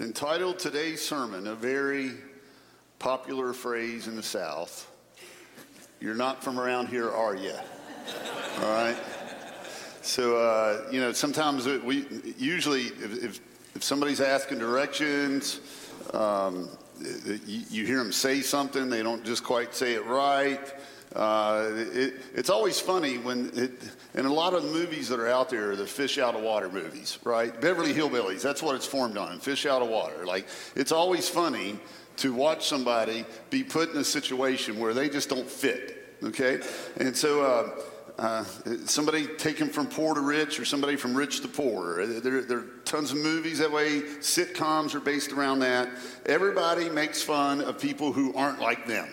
entitled today's sermon, a very popular phrase in the South. You're not from around here, are you? All right. So uh, you know, sometimes we usually if, if, if somebody's asking directions, um, you, you hear them say something, they don't just quite say it right. Uh, it, it's always funny when, it, in a lot of the movies that are out there, are the fish out of water movies, right? Beverly Hillbillies, that's what it's formed on, fish out of water. Like, it's always funny to watch somebody be put in a situation where they just don't fit, okay? And so, uh, uh, somebody taken from poor to rich or somebody from rich to poor. There, there, are tons of movies that way. Sitcoms are based around that. Everybody makes fun of people who aren't like them.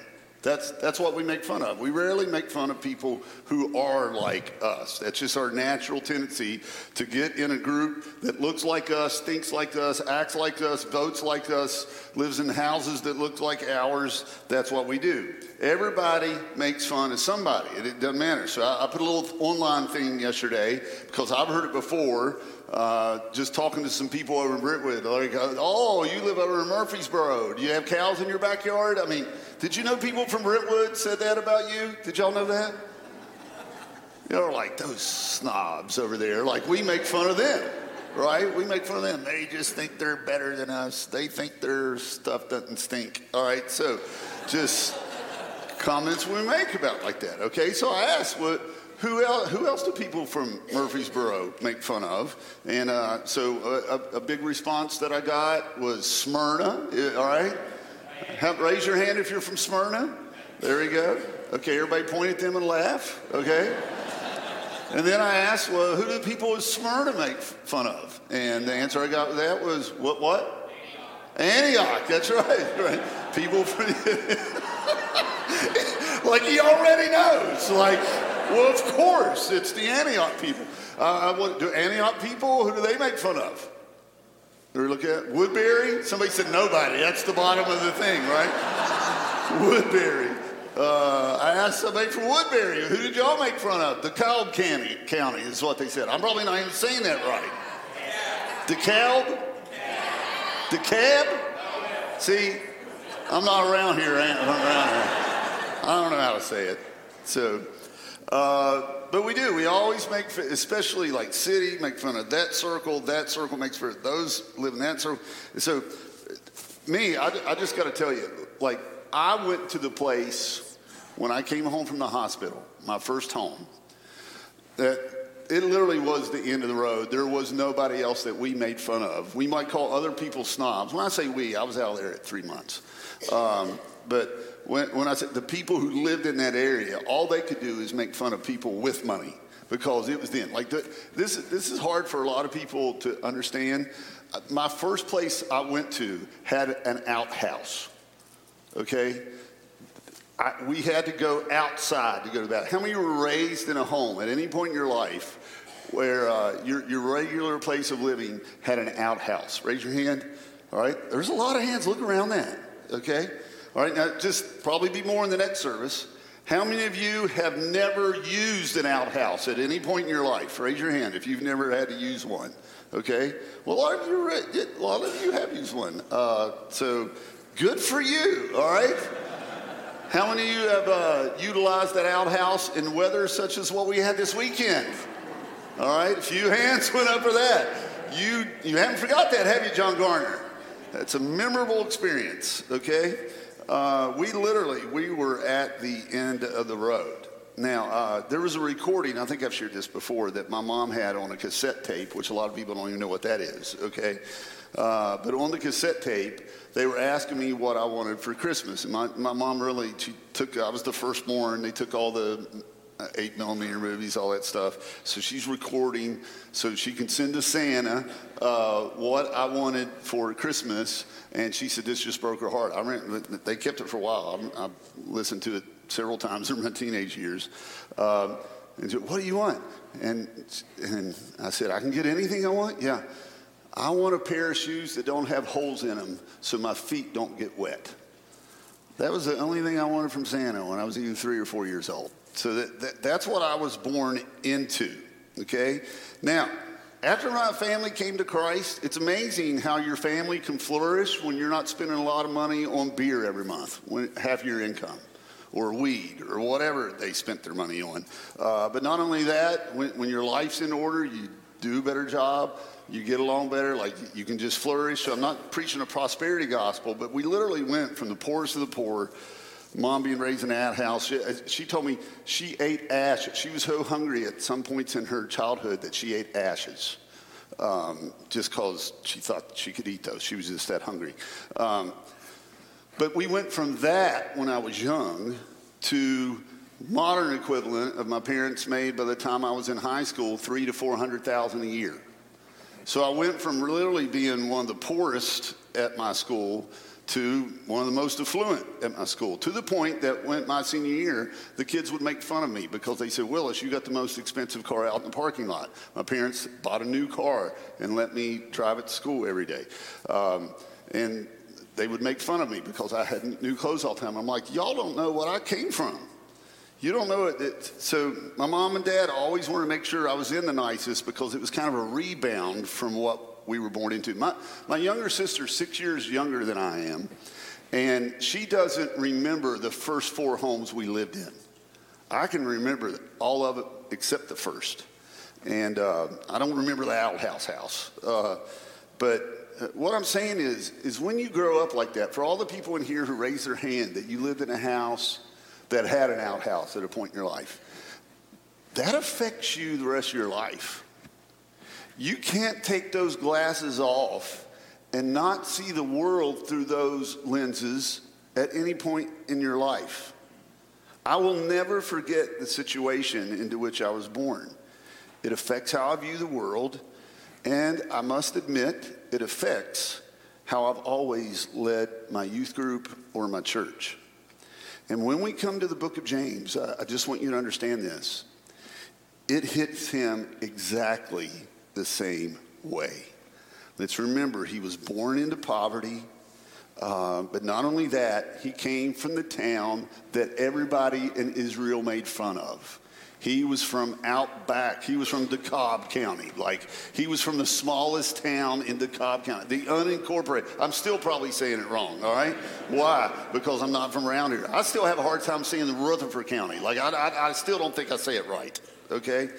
That's, that's what we make fun of. We rarely make fun of people who are like us. That's just our natural tendency to get in a group that looks like us, thinks like us, acts like us, votes like us, lives in houses that look like ours. That's what we do. Everybody makes fun of somebody. It, it doesn't matter. So I, I put a little online thing yesterday because I've heard it before uh, just talking to some people over in Brentwood, like, oh, you live over in Murfreesboro. Do you have cows in your backyard? I mean, did you know people from Brentwood said that about you? Did y'all know that? You're like those snobs over there. Like we make fun of them, right? We make fun of them. They just think they're better than us. They think their stuff doesn't stink. All right, so just comments we make about like that. Okay, so I asked what who else, who else do people from Murfreesboro make fun of? And uh, so a, a, big response that I got was Smyrna. All right? Have, raise your hand if you're from Smyrna. There we go. Okay, everybody point at them and laugh. Okay? And then I asked, well, who do people in Smyrna make fun of? And the answer I got that was, what, what? Antioch, that's right. right. People from, like he already knows. Like, well, of course, it's the Antioch people. Uh, what, do Antioch people, who do they make fun of? Do we look at Woodbury? Somebody said nobody. That's the bottom of the thing, right? Woodbury. Uh, I asked somebody from Woodbury, who did y'all make fun of? DeKalb County, County is what they said. I'm probably not even saying that right. DeKalb? DeKalb? See, I'm not around here. I'm around here. I don't know how to say it. So, uh, but we do. We always make, especially like city, make fun of that circle. That circle makes for those live in that circle. So, me, I, I just got to tell you, like, I went to the place when I came home from the hospital, my first home, that it literally was the end of the road. There was nobody else that we made fun of. We might call other people snobs. When I say we, I was out there at three months. Um, but when, when I said the people who lived in that area, all they could do is make fun of people with money because it was then. Like the, this, this is hard for a lot of people to understand. Uh, my first place I went to had an outhouse. Okay, I, we had to go outside to go to that. How many were raised in a home at any point in your life where uh, your, your regular place of living had an outhouse? Raise your hand. All right, there's a lot of hands. Look around that. Okay. All right, now just probably be more in the next service. How many of you have never used an outhouse at any point in your life? Raise your hand if you've never had to use one. Okay, well, a lot of you, a lot of you have used one. Uh, so good for you. All right. How many of you have uh, utilized that outhouse in weather such as what we had this weekend? All right, a few hands went up for that. You you haven't forgot that, have you, John Garner? That's a memorable experience. Okay. Uh, we literally, we were at the end of the road. Now, uh, there was a recording, I think I've shared this before, that my mom had on a cassette tape, which a lot of people don't even know what that is, okay? Uh, but on the cassette tape, they were asking me what I wanted for Christmas. And my, my mom really, she took, I was the firstborn, they took all the eight millimeter movies, all that stuff. So she's recording so she can send to Santa uh, what I wanted for Christmas. And she said, This just broke her heart. I ran, they kept it for a while. I, I listened to it several times in my teenage years. Um, and said, What do you want? And, and I said, I can get anything I want? Yeah. I want a pair of shoes that don't have holes in them so my feet don't get wet. That was the only thing I wanted from Santa when I was even three or four years old. So that, that, that's what I was born into, okay? Now, after my family came to Christ, it's amazing how your family can flourish when you're not spending a lot of money on beer every month, when half your income, or weed, or whatever they spent their money on. Uh, but not only that, when, when your life's in order, you do a better job, you get along better, like you can just flourish. So I'm not preaching a prosperity gospel, but we literally went from the poorest of the poor mom being raised in that house, she, she, told me she ate ash. She was so hungry at some points in her childhood that she ate ashes um, just because she thought she could eat those. She was just that hungry. Um, but we went from that when I was young to modern equivalent of my parents made by the time I was in high school, three to four hundred thousand a year. So I went from literally being one of the poorest at my school to one of the most affluent at my school, to the point that when my senior year, the kids would make fun of me because they said, Willis, you got the most expensive car out in the parking lot. My parents bought a new car and let me drive it to school every day. Um, and they would make fun of me because I had new clothes all the time. I'm like, y'all don't know what I came from. You don't know it. so my mom and dad always wanted to make sure I was in the nicest because it was kind of a rebound from what we were born into. My, my younger sister's six years younger than I am, and she doesn't remember the first four homes we lived in. I can remember all of it except the first. And uh, I don't remember the outhouse house. Uh, but uh, what I'm saying is, is when you grow up like that, for all the people in here who raise their hand that you lived in a house that had an outhouse at a point in your life, that affects you the rest of your life. You can't take those glasses off and not see the world through those lenses at any point in your life. I will never forget the situation into which I was born. It affects how I view the world, and I must admit, it affects how I've always led my youth group or my church. And when we come to the book of James, I just want you to understand this. It hits him exactly the same way. Let's remember, he was born into poverty. Uh, but not only that, he came from the town that everybody in Israel made fun of. He was from out back. He was from DeKalb County. Like, he was from the smallest town in DeKalb County, the unincorporated. I'm still probably saying it wrong, all right? Why? Because I'm not from around here. I still have a hard time saying the Rutherford County. Like, I, I, I still don't think I say it right, okay?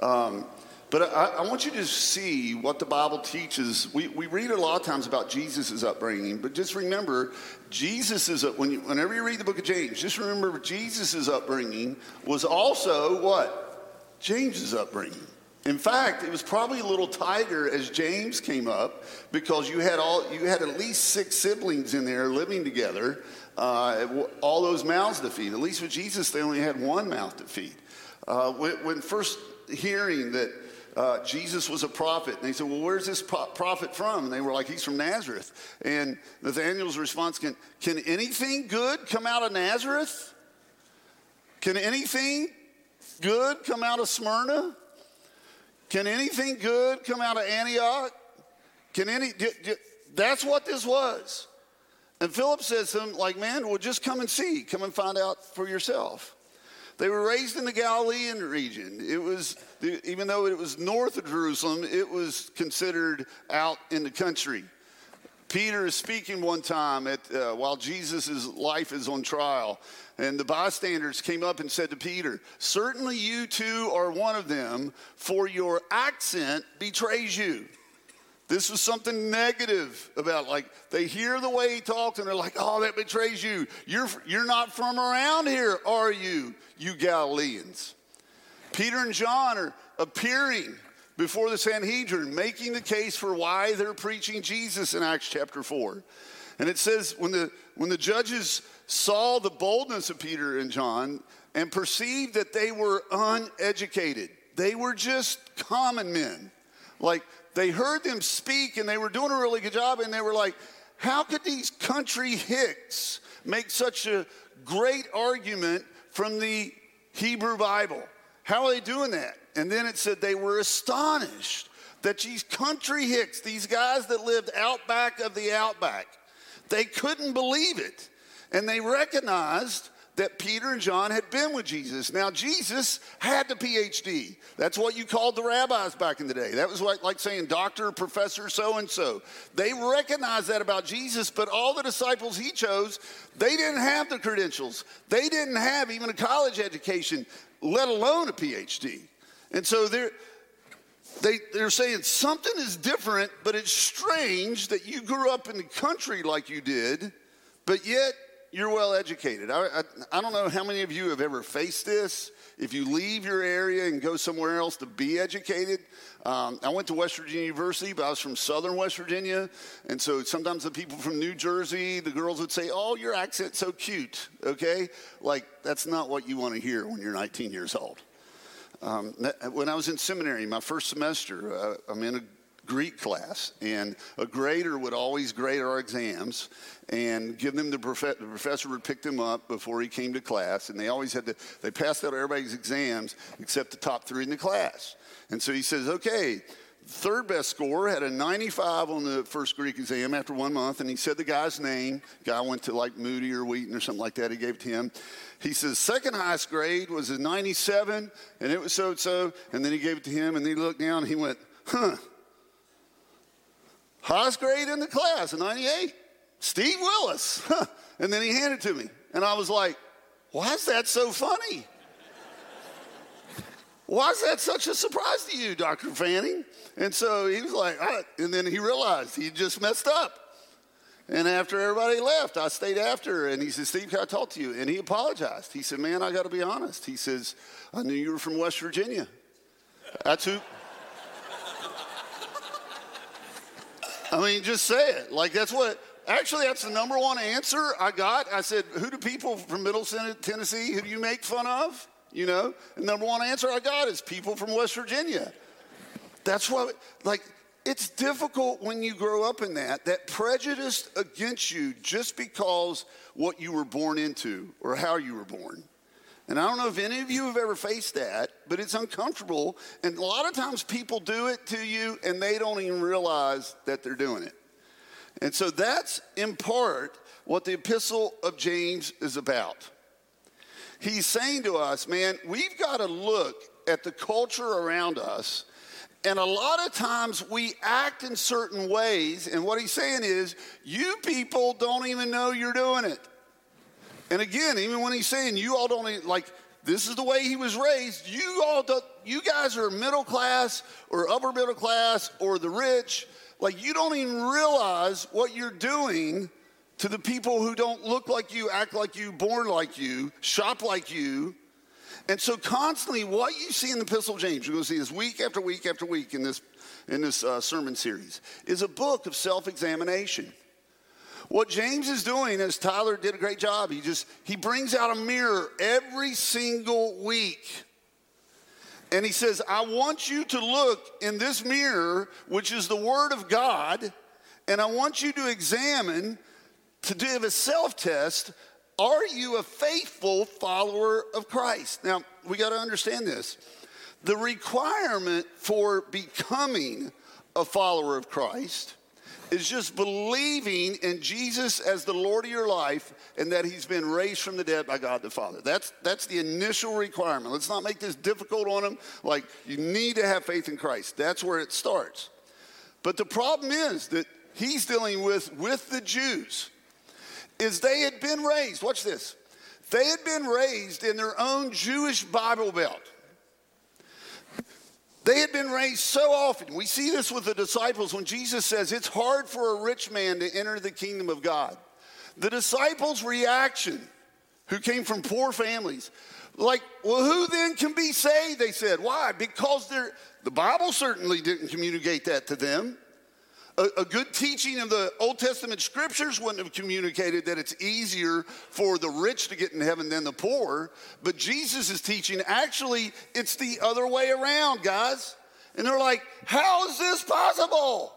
Um, but I, I, want you to see what the Bible teaches. We, we read a lot of times about Jesus' upbringing, but just remember, Jesus is, when you, whenever you read the book of James, just remember Jesus' upbringing was also what? James's upbringing. In fact, it was probably a little tighter as James came up because you had all you had at least six siblings in there living together, uh, all those mouths to feed. At least with Jesus, they only had one mouth to feed. Uh, when, when first hearing that uh, Jesus was a prophet. And they said, Well, where's this prophet from? And they were like, He's from Nazareth. And Nathanael's response can, can anything good come out of Nazareth? Can anything good come out of Smyrna? Can anything good come out of Antioch? Can any, that's what this was. And Philip says to him, like, man, well, just come and see. Come and find out for yourself. They were raised in the Galilean region. It was, even though it was north of Jerusalem, it was considered out in the country. Peter is speaking one time at, uh, while Jesus' life is on trial, and the bystanders came up and said to Peter, Certainly you too are one of them, for your accent betrays you. This was something negative about like they hear the way he talks and they're like, "Oh, that betrays you. You're you're not from around here, are you, you Galileans?" Peter and John are appearing before the Sanhedrin, making the case for why they're preaching Jesus in Acts chapter 4. And it says when the when the judges saw the boldness of Peter and John and perceived that they were uneducated, they were just common men. Like they heard them speak and they were doing a really good job and they were like, how could these country hicks make such a great argument from the Hebrew Bible? How are they doing that? And then it said they were astonished that these country hicks, these guys that lived out back of the outback, they couldn't believe it. And they recognized that Peter and John had been with Jesus. Now, Jesus had the PhD. That's what you called the rabbis back in the day. That was like, like saying doctor, professor, so and so. They recognized that about Jesus, but all the disciples he chose, they didn't have the credentials. They didn't have even a college education, let alone a PhD. And so they're, they, they're saying something is different, but it's strange that you grew up in the country like you did, but yet you're well educated. I, I, I, don't know how many of you have ever faced this. If you leave your area and go somewhere else to be educated, um, I went to West Virginia University, but I was from southern West Virginia. And so sometimes the people from New Jersey, the girls would say, Oh, your accent's so cute, okay? Like, that's not what you want to hear when you're 19 years old. Um, when I was in seminary, my first semester, uh, I'm in a Greek class, and a grader would always grade our exams and give them the, prof- the professor would pick them up before he came to class, and they always had to, they passed out everybody's exams except the top three in the class. And so he says, okay, third best score had a 95 on the first Greek exam after one month, and he said the guy's name. Guy went to like Moody or Wheaton or something like that. He gave it to him. He says second highest grade was a 97, and it was so so. And then he gave it to him, and he looked down, and he went, "Huh." Highest grade in the class, a 98. Steve Willis. and then he handed it to me. And I was like, why is that so funny? Why is that such a surprise to you, Dr. Fanning? And so he was like, right. and then he realized he just messed up. And after everybody left, I stayed after, and he said, Steve, can I talk to you? And he apologized. He said, Man, I got to be honest. He says, I knew you were from West Virginia. That's who, I mean, just say it. Like, that's what, actually, that's the number one answer I got. I said, Who do people from Middle Tennessee, who do you make fun of? You know, and number one answer I got is people from West Virginia. That's what, like, it's difficult when you grow up in that, that prejudice against you just because what you were born into or how you were born. And I don't know if any of you have ever faced that, but it's uncomfortable. And a lot of times people do it to you and they don't even realize that they're doing it. And so that's in part what the epistle of James is about. He's saying to us, man, we've got to look at the culture around us. And a lot of times we act in certain ways. And what he's saying is, you people don't even know you're doing it. And again, even when he's saying you all don't like this is the way he was raised, you all do, you guys are middle class or upper middle class or the rich, like you don't even realize what you're doing to the people who don't look like you, act like you, born like you, shop like you. And so constantly what you see in the Epistle of James, you're going to see this week after week after week in this in this uh, sermon series, is a book of self-examination. What James is doing, is Tyler did a great job, he just he brings out a mirror every single week. And he says, I want you to look in this mirror, which is the Word of God, and I want you to examine, to do a self test, are you a faithful follower of Christ? Now, we got to understand this. The requirement for becoming a follower of Christ is just believing in Jesus as the Lord of your life and that he's been raised from the dead by God the Father. That's, that's the initial requirement. Let's not make this difficult on them. Like, you need to have faith in Christ. That's where it starts. But the problem is that he's dealing with, with the Jews, is they had been raised, watch this, they had been raised in their own Jewish Bible Belt. They had been raised so often. We see this with the disciples when Jesus says it's hard for a rich man to enter the kingdom of God. The disciples' reaction, who came from poor families, like, well, who then can be saved? They said. Why? Because they're, the Bible certainly didn't communicate that to them. A, a, good teaching of the Old Testament scriptures wouldn't have communicated that it's easier for the rich to get in heaven than the poor. But Jesus is teaching actually it's the other way around, guys. And they're like, how is this possible?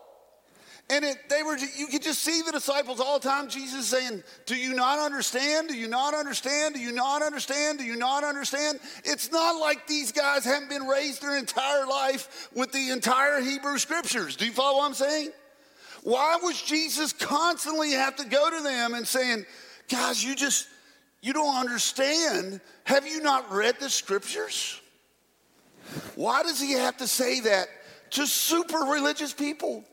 And it, they were, you could just see the disciples all the time. Jesus saying, Do you not understand? Do you not understand? Do you not understand? Do you not understand? It's not like these guys haven't been raised their entire life with the entire Hebrew scriptures. Do you follow what I'm saying? Why was Jesus constantly have to go to them and saying, guys, you just, you don't understand. Have you not read the scriptures? Why does he have to say that to super religious people?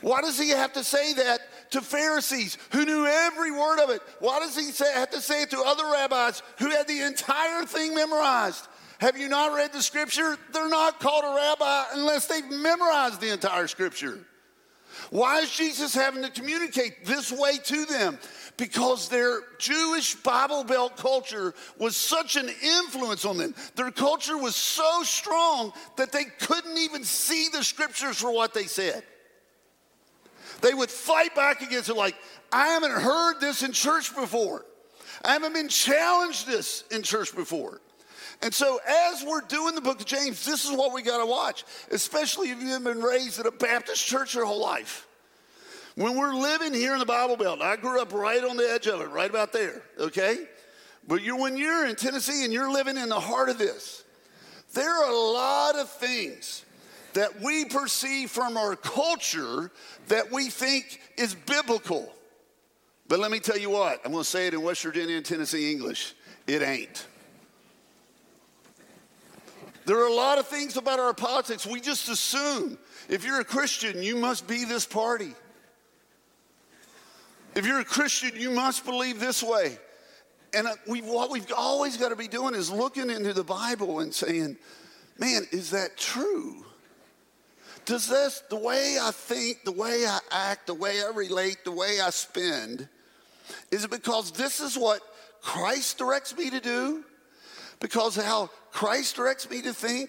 Why does he have to say that to Pharisees who knew every word of it? Why does he say, have to say it to other rabbis who had the entire thing memorized? Have you not read the scripture? They're not called a rabbi unless they've memorized the entire scripture. Why is Jesus having to communicate this way to them? Because their Jewish Bible Belt culture was such an influence on them. Their culture was so strong that they couldn't even see the scriptures for what they said. They would fight back against it, like, I haven't heard this in church before. I haven't been challenged this in church before. And so, as we're doing the book of James, this is what we got to watch, especially if you've been raised in a Baptist church your whole life. When we're living here in the Bible Belt, I grew up right on the edge of it, right about there, okay? But you're, when you're in Tennessee and you're living in the heart of this, there are a lot of things that we perceive from our culture that we think is biblical. But let me tell you what, I'm to say it in West Virginia and Tennessee English it ain't. There are a lot of things about our politics we just assume if you're a Christian, you must be this party. If you're a Christian, you must believe this way. And uh, we, what we've always got to be doing is looking into the Bible and saying, man, is that true? Does this, the way I think, the way I act, the way I relate, the way I spend, is it because this is what Christ directs me to do? Because how Christ directs me to think?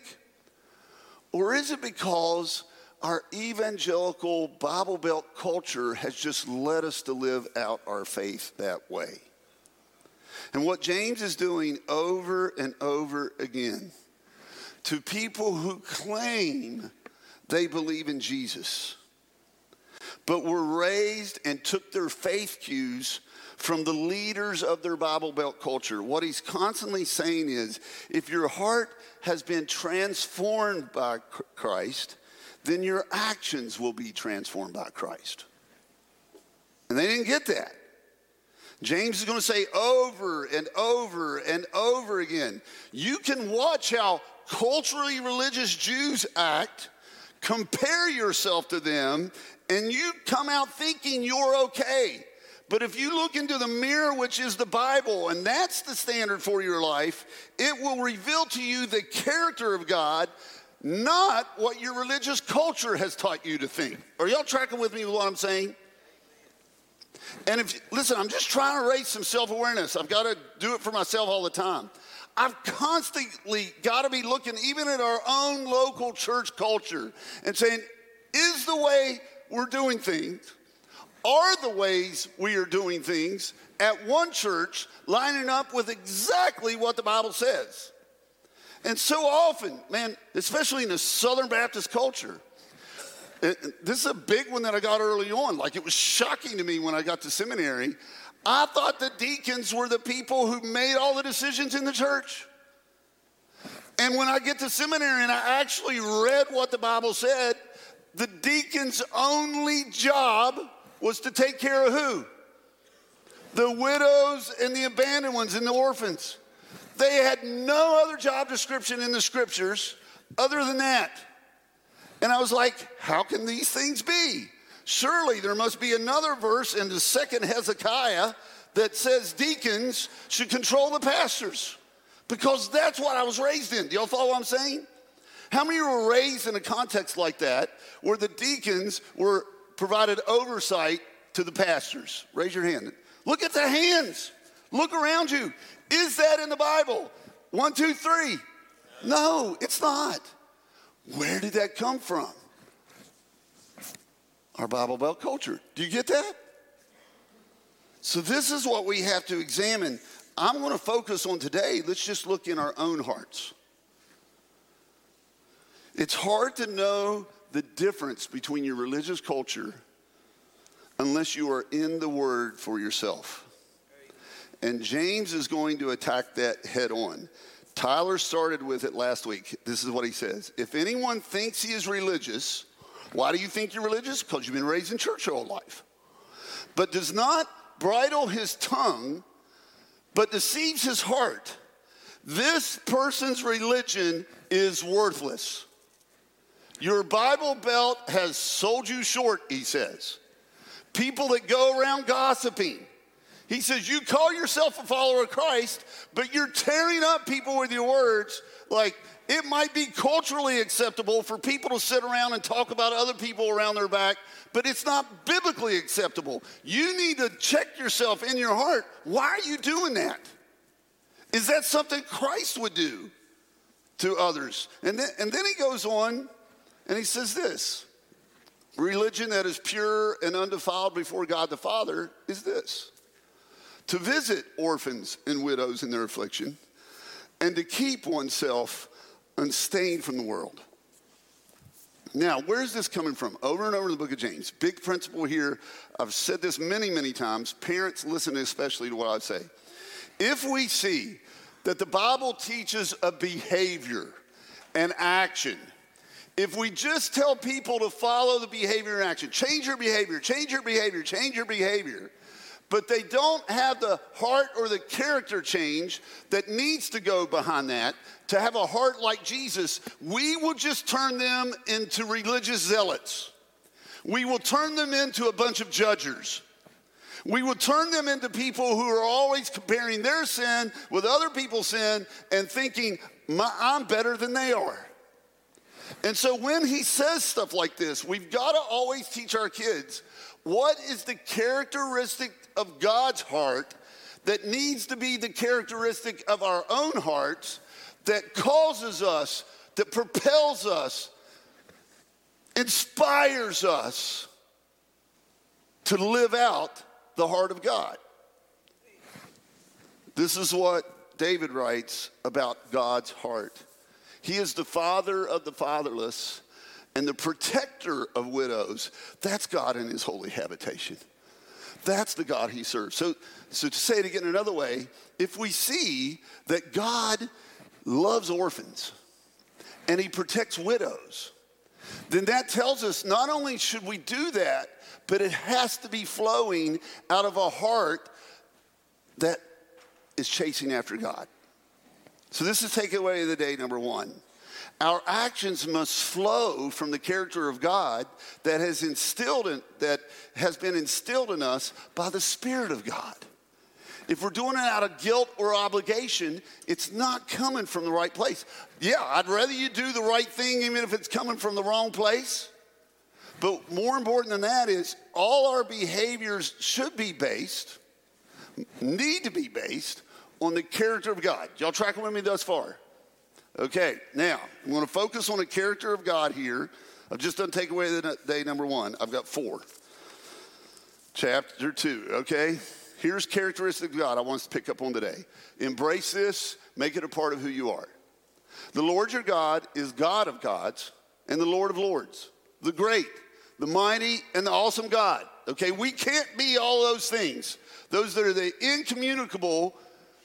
Or is it because our evangelical Bible Belt culture has just led us to live out our faith that way? And what James is doing over and over again to people who claim they believe in Jesus, but were raised and took their faith cues from the leaders of their Bible Belt culture. What he's constantly saying is if your heart has been transformed by Christ, then your actions will be transformed by Christ. And they didn't get that. James is going to say over and over and over again you can watch how culturally religious Jews act compare yourself to them, and you come out thinking you're okay. But if you look into the mirror, which is the Bible, and that's the standard for your life, it will reveal to you the character of God, not what your religious culture has taught you to think. Are y'all tracking with me with what I'm saying? And if, listen, I'm just trying to raise some self awareness. I've got to do it for myself all the time. I've constantly got to be looking even at our own local church culture and saying, is the way we're doing things, are the ways we are doing things at one church lining up with exactly what the Bible says? And so often, man, especially in the Southern Baptist culture, it, this is a big one that I got early on. Like it was shocking to me when I got to seminary. I thought the deacons were the people who made all the decisions in the church. And when I get to seminary and I actually read what the Bible said, the deacon's only job was to take care of who? The widows and the abandoned ones and the orphans. They had no other job description in the scriptures other than that. And I was like, how can these things be? Surely there must be another verse in the second Hezekiah that says deacons should control the pastors because that's what I was raised in. Do y'all follow what I'm saying? How many were raised in a context like that where the deacons were provided oversight to the pastors? Raise your hand. Look at the hands. Look around you. Is that in the Bible? One, two, three. No, it's not. Where did that come from? our Bible Belt culture. Do you get that? So, this is what we have to examine. I'm going to focus on today. Let's just look in our own hearts. It's hard to know the difference between your religious culture unless you are in the Word for yourself. And James is going to attack that head on. Tyler started with it last week. This is what he says If anyone thinks he is religious, why do you think you're religious? Because you've been raised in church your whole life. But does not bridle his tongue, but deceives his heart. This person's religion is worthless. Your Bible belt has sold you short, he says. People that go around gossiping. He says, You call yourself a follower of Christ, but you're tearing up people with your words. Like, it might be culturally acceptable for people to sit around and talk about other people around their back, but it's not biblically acceptable. You need to check yourself in your heart. Why are you doing that? Is that something Christ would do to others? And then, and then he goes on and he says this religion that is pure and undefiled before God the Father is this to visit orphans and widows in their affliction and to keep oneself unstained from the world. Now, where's this coming from? Over and over in the book of James. Big principle here. I've said this many, many times. Parents, listen especially to what I say. If we see that the Bible teaches a behavior, an action, if we just tell people to follow the behavior and action, change your behavior, change your behavior, change your behavior, but they don't have the heart or the character change that needs to go behind that to have a heart like Jesus, we will just turn them into religious zealots. We will turn them into a bunch of judgers. We will turn them into people who are always comparing their sin with other people's sin and thinking, I'm better than they are. And so when he says stuff like this, we've got to always teach our kids what is the characteristic of God's heart that needs to be the characteristic of our own hearts that causes us, that propels us, inspires us to live out the heart of God. This is what David writes about God's heart. He is the father of the fatherless and the protector of widows. That's God in his holy habitation. That's the God he serves. So, so to say it again another way, if we see that God loves orphans and he protects widows, then that tells us not only should we do that, but it has to be flowing out of a heart that is chasing after God. So, this is takeaway of the day number one. Our actions must flow from the character of God that has instilled in, that has been instilled in us by the Spirit of God. If we're doing it out of guilt or obligation, it's not coming from the right place. Yeah, I'd rather you do the right thing even if it's coming from the wrong place. But more important than that is all our behaviors should be based, need to be based on the character of God. Y'all tracking with me thus far? Okay, now I'm going to focus on the character of God here. I've just done takeaway the day number one. I've got four. Chapter two, okay? Here's characteristic of God I want us to pick up on today. Embrace this, make it a part of who you are. The Lord your God is God of gods and the Lord of lords, the great, the mighty, and the awesome God. Okay, we can't be all those things. Those that are the incommunicable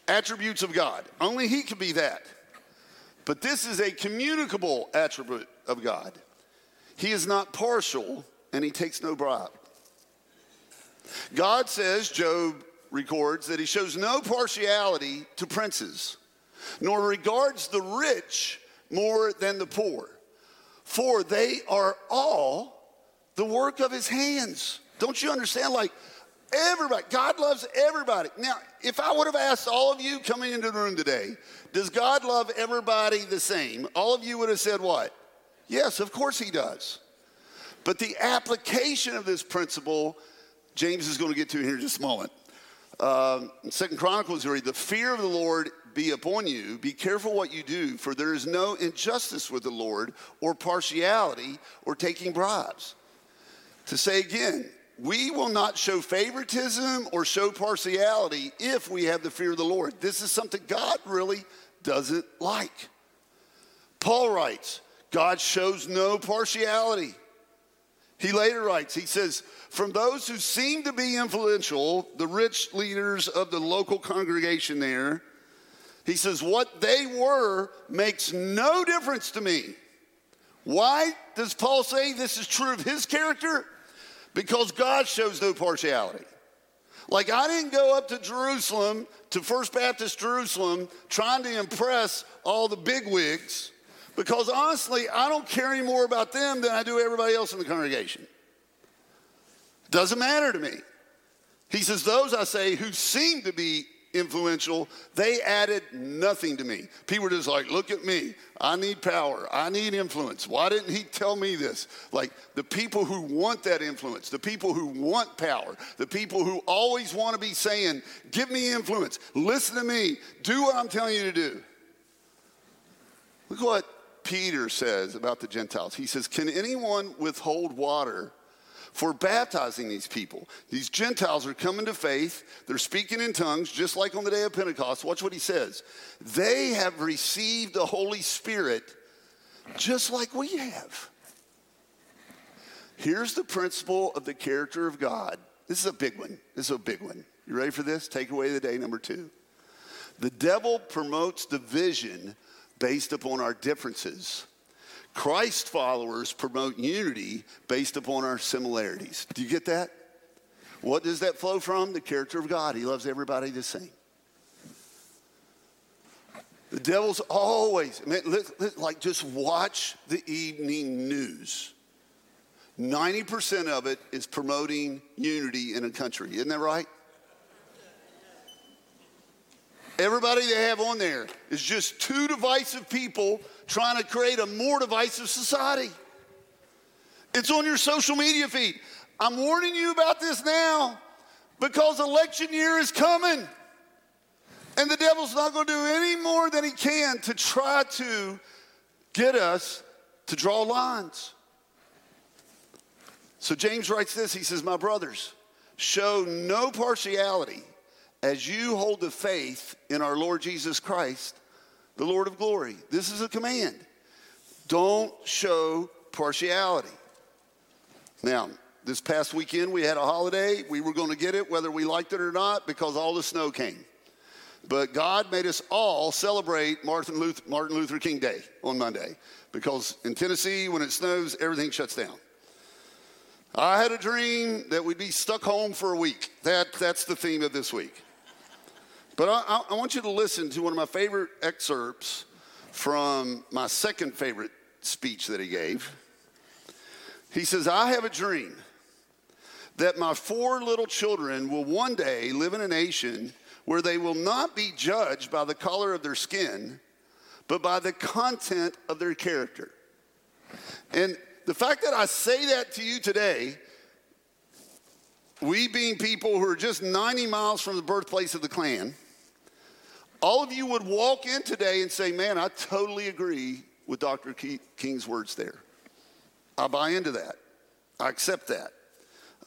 attributes of God. Only He can be that. But this is a communicable attribute of God. He is not partial and He takes no bribe. God says, Job records, that He shows no partiality to princes, nor regards the rich more than the poor, for they are all the work of His hands. Don't you understand? Like, Everybody. God loves everybody. Now, if I would have asked all of you coming into the room today, does God love everybody the same? All of you would have said what? Yes, of course he does. But the application of this principle, James is going to get to here in just a moment. Um, Second Chronicles, read, the fear of the Lord be upon you. Be careful what you do, for there is no injustice with the Lord, or partiality, or taking bribes. To say again, we will not show favoritism or show partiality if we have the fear of the Lord. This is something God really doesn't like. Paul writes, God shows no partiality. He later writes, he says, from those who seem to be influential, the rich leaders of the local congregation there, he says, what they were makes no difference to me. Why does Paul say this is true of his character? Because God shows no partiality. Like, I didn't go up to Jerusalem, to First Baptist Jerusalem, trying to impress all the bigwigs, because honestly, I don't care any more about them than I do everybody else in the congregation. Doesn't matter to me. He says, Those I say who seem to be influential, they added nothing to me. People were just like, look at me. I need power. I need influence. Why didn't he tell me this? Like the people who want that influence, the people who want power, the people who always want to be saying, give me influence, listen to me, do what I'm telling you to do. Look what Peter says about the Gentiles. He says, Can anyone withhold water? For baptizing these people. These Gentiles are coming to faith. They're speaking in tongues, just like on the day of Pentecost. Watch what he says. They have received the Holy Spirit just like we have. Here's the principle of the character of God. This is a big one. This is a big one. You ready for this? Take away the day number two. The devil promotes division based upon our differences. Christ followers promote unity based upon our similarities. Do you get that? What does that flow from? The character of God. He loves everybody the same. The devil's always, like, just watch the evening news. 90% of it is promoting unity in a country. Isn't that right? Everybody they have on there is just two divisive people trying to create a more divisive society. It's on your social media feed. I'm warning you about this now because election year is coming. And the devil's not going to do any more than he can to try to get us to draw lines. So James writes this he says, My brothers, show no partiality as you hold the faith in our Lord Jesus Christ the Lord of glory. This is a command. Don't show partiality. Now, this past weekend we had a holiday. We were going to get it whether we liked it or not because all the snow came. But God made us all celebrate Martin Luther, Martin Luther King Day on Monday because in Tennessee, when it snows, everything shuts down. I had a dream that we'd be stuck home for a week. That, that's the theme of this week. But I, I, want you to listen to one of my favorite excerpts from my second favorite speech that he gave. He says, I have a dream that my four little children will one day live in a nation where they will not be judged by the color of their skin, but by the content of their character. And the fact that I say that to you today, we being people who are just 90 miles from the birthplace of the Klan, all of you would walk in today and say, Man, I totally agree with Dr. King's words there. I buy into that. I accept that.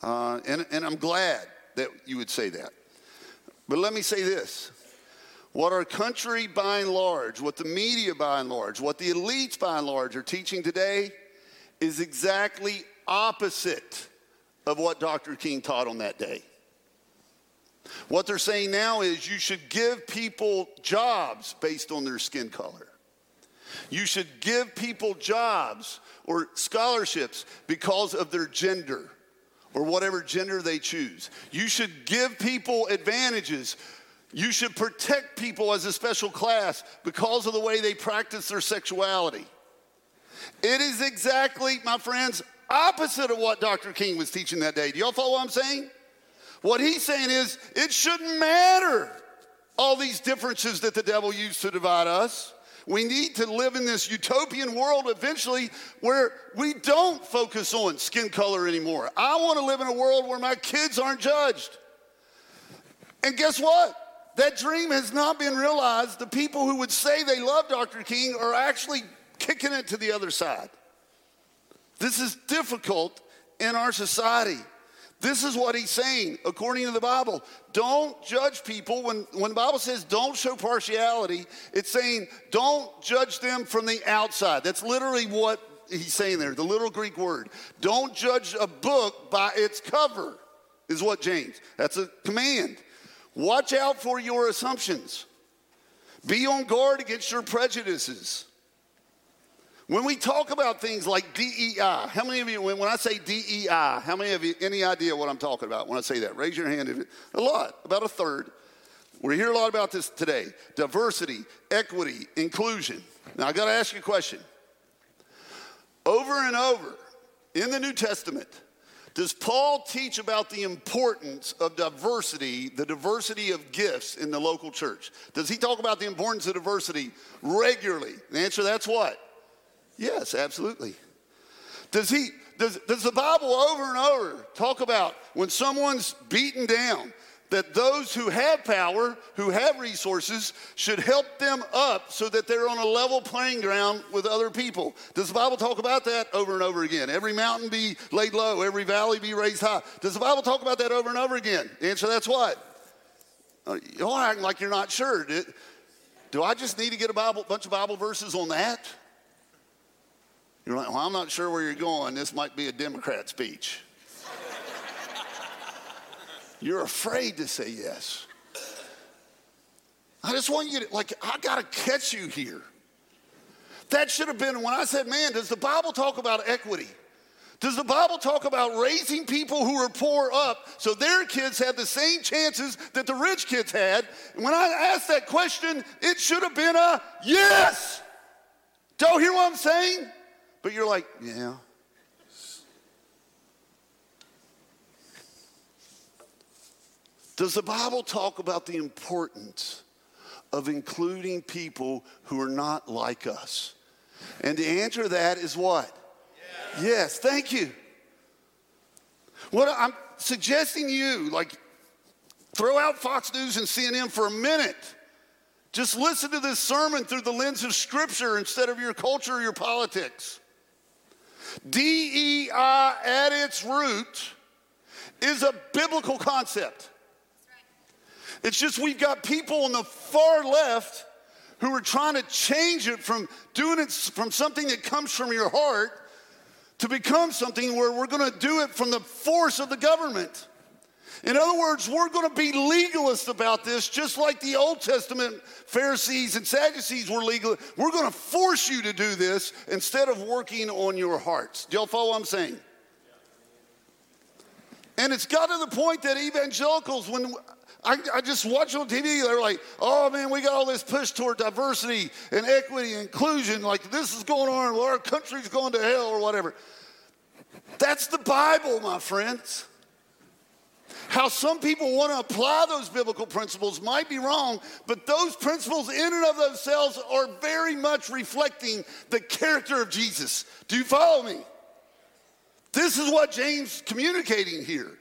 Uh, and, and I'm glad that you would say that. But let me say this what our country by and large, what the media by and large, what the elites by and large are teaching today is exactly opposite of what Dr. King taught on that day. What they're saying now is you should give people jobs based on their skin color. You should give people jobs or scholarships because of their gender or whatever gender they choose. You should give people advantages. You should protect people as a special class because of the way they practice their sexuality. It is exactly, my friends, opposite of what Dr. King was teaching that day. Do y'all follow what I'm saying? What he's saying is, it shouldn't matter all these differences that the devil used to divide us. We need to live in this utopian world eventually where we don't focus on skin color anymore. I want to live in a world where my kids aren't judged. And guess what? That dream has not been realized. The people who would say they love Dr. King are actually kicking it to the other side. This is difficult in our society. This is what he's saying according to the Bible. Don't judge people. When, when the Bible says don't show partiality, it's saying don't judge them from the outside. That's literally what he's saying there, the little Greek word. Don't judge a book by its cover, is what James. That's a command. Watch out for your assumptions. Be on guard against your prejudices. When we talk about things like DEI, how many of you, when, I say DEI, how many of you, any idea what I'm talking about when I say that? Raise your hand. If it, a lot, about a third. We hear a lot about this today diversity, equity, inclusion. Now, I got to ask you a question. Over and over in the New Testament, does Paul teach about the importance of diversity, the diversity of gifts in the local church? Does he talk about the importance of diversity regularly? The answer that's what? Yes, absolutely. Does he does, does the Bible over and over talk about when someone's beaten down, that those who have power, who have resources, should help them up so that they're on a level playing ground with other people. Does the Bible talk about that over and over again? Every mountain be laid low, every valley be raised high. Does the Bible talk about that over and over again? The answer that's what? Uh, y'all acting like you're not sure. Do I just need to get a Bible, bunch of Bible verses on that? You're like, well, I'm not sure where you're going. This might be a Democrat speech. You're afraid to say yes. I just want you to, like, I got to catch you here. That should have been when I said, man, does the Bible talk about equity? Does the Bible talk about raising people who are poor up so their kids have the same chances that the rich kids had? When I asked that question, it should have been a yes. Don't hear what I'm saying? But you're like, yeah. Does the Bible talk about the importance of including people who are not like us? And the answer to that is what? Yes, yes thank you. What I'm suggesting you, like, throw out Fox News and CNN for a minute. Just listen to this sermon through the lens of Scripture instead of your culture or your politics. DEI at its root is a biblical concept. It's just we've got people on the far left who are trying to change it from doing it from something that comes from your heart to become something where we're going to do it from the force of the government. In other words, we're going to be legalists about this, just like the Old Testament Pharisees and Sadducees were legal. We're going to force you to do this instead of working on your hearts. Do y'all follow what I'm saying? And it's got to the point that evangelicals, when I, I, just watch on TV, they're like, oh man, we got all this push toward diversity and equity and inclusion. Like this is going on, our country's going to hell or whatever. That's the Bible, my friends. How some people want to apply those biblical principles might be wrong, but those principles in and of themselves are very much reflecting the character of Jesus. Do you follow me? This is what James is communicating here.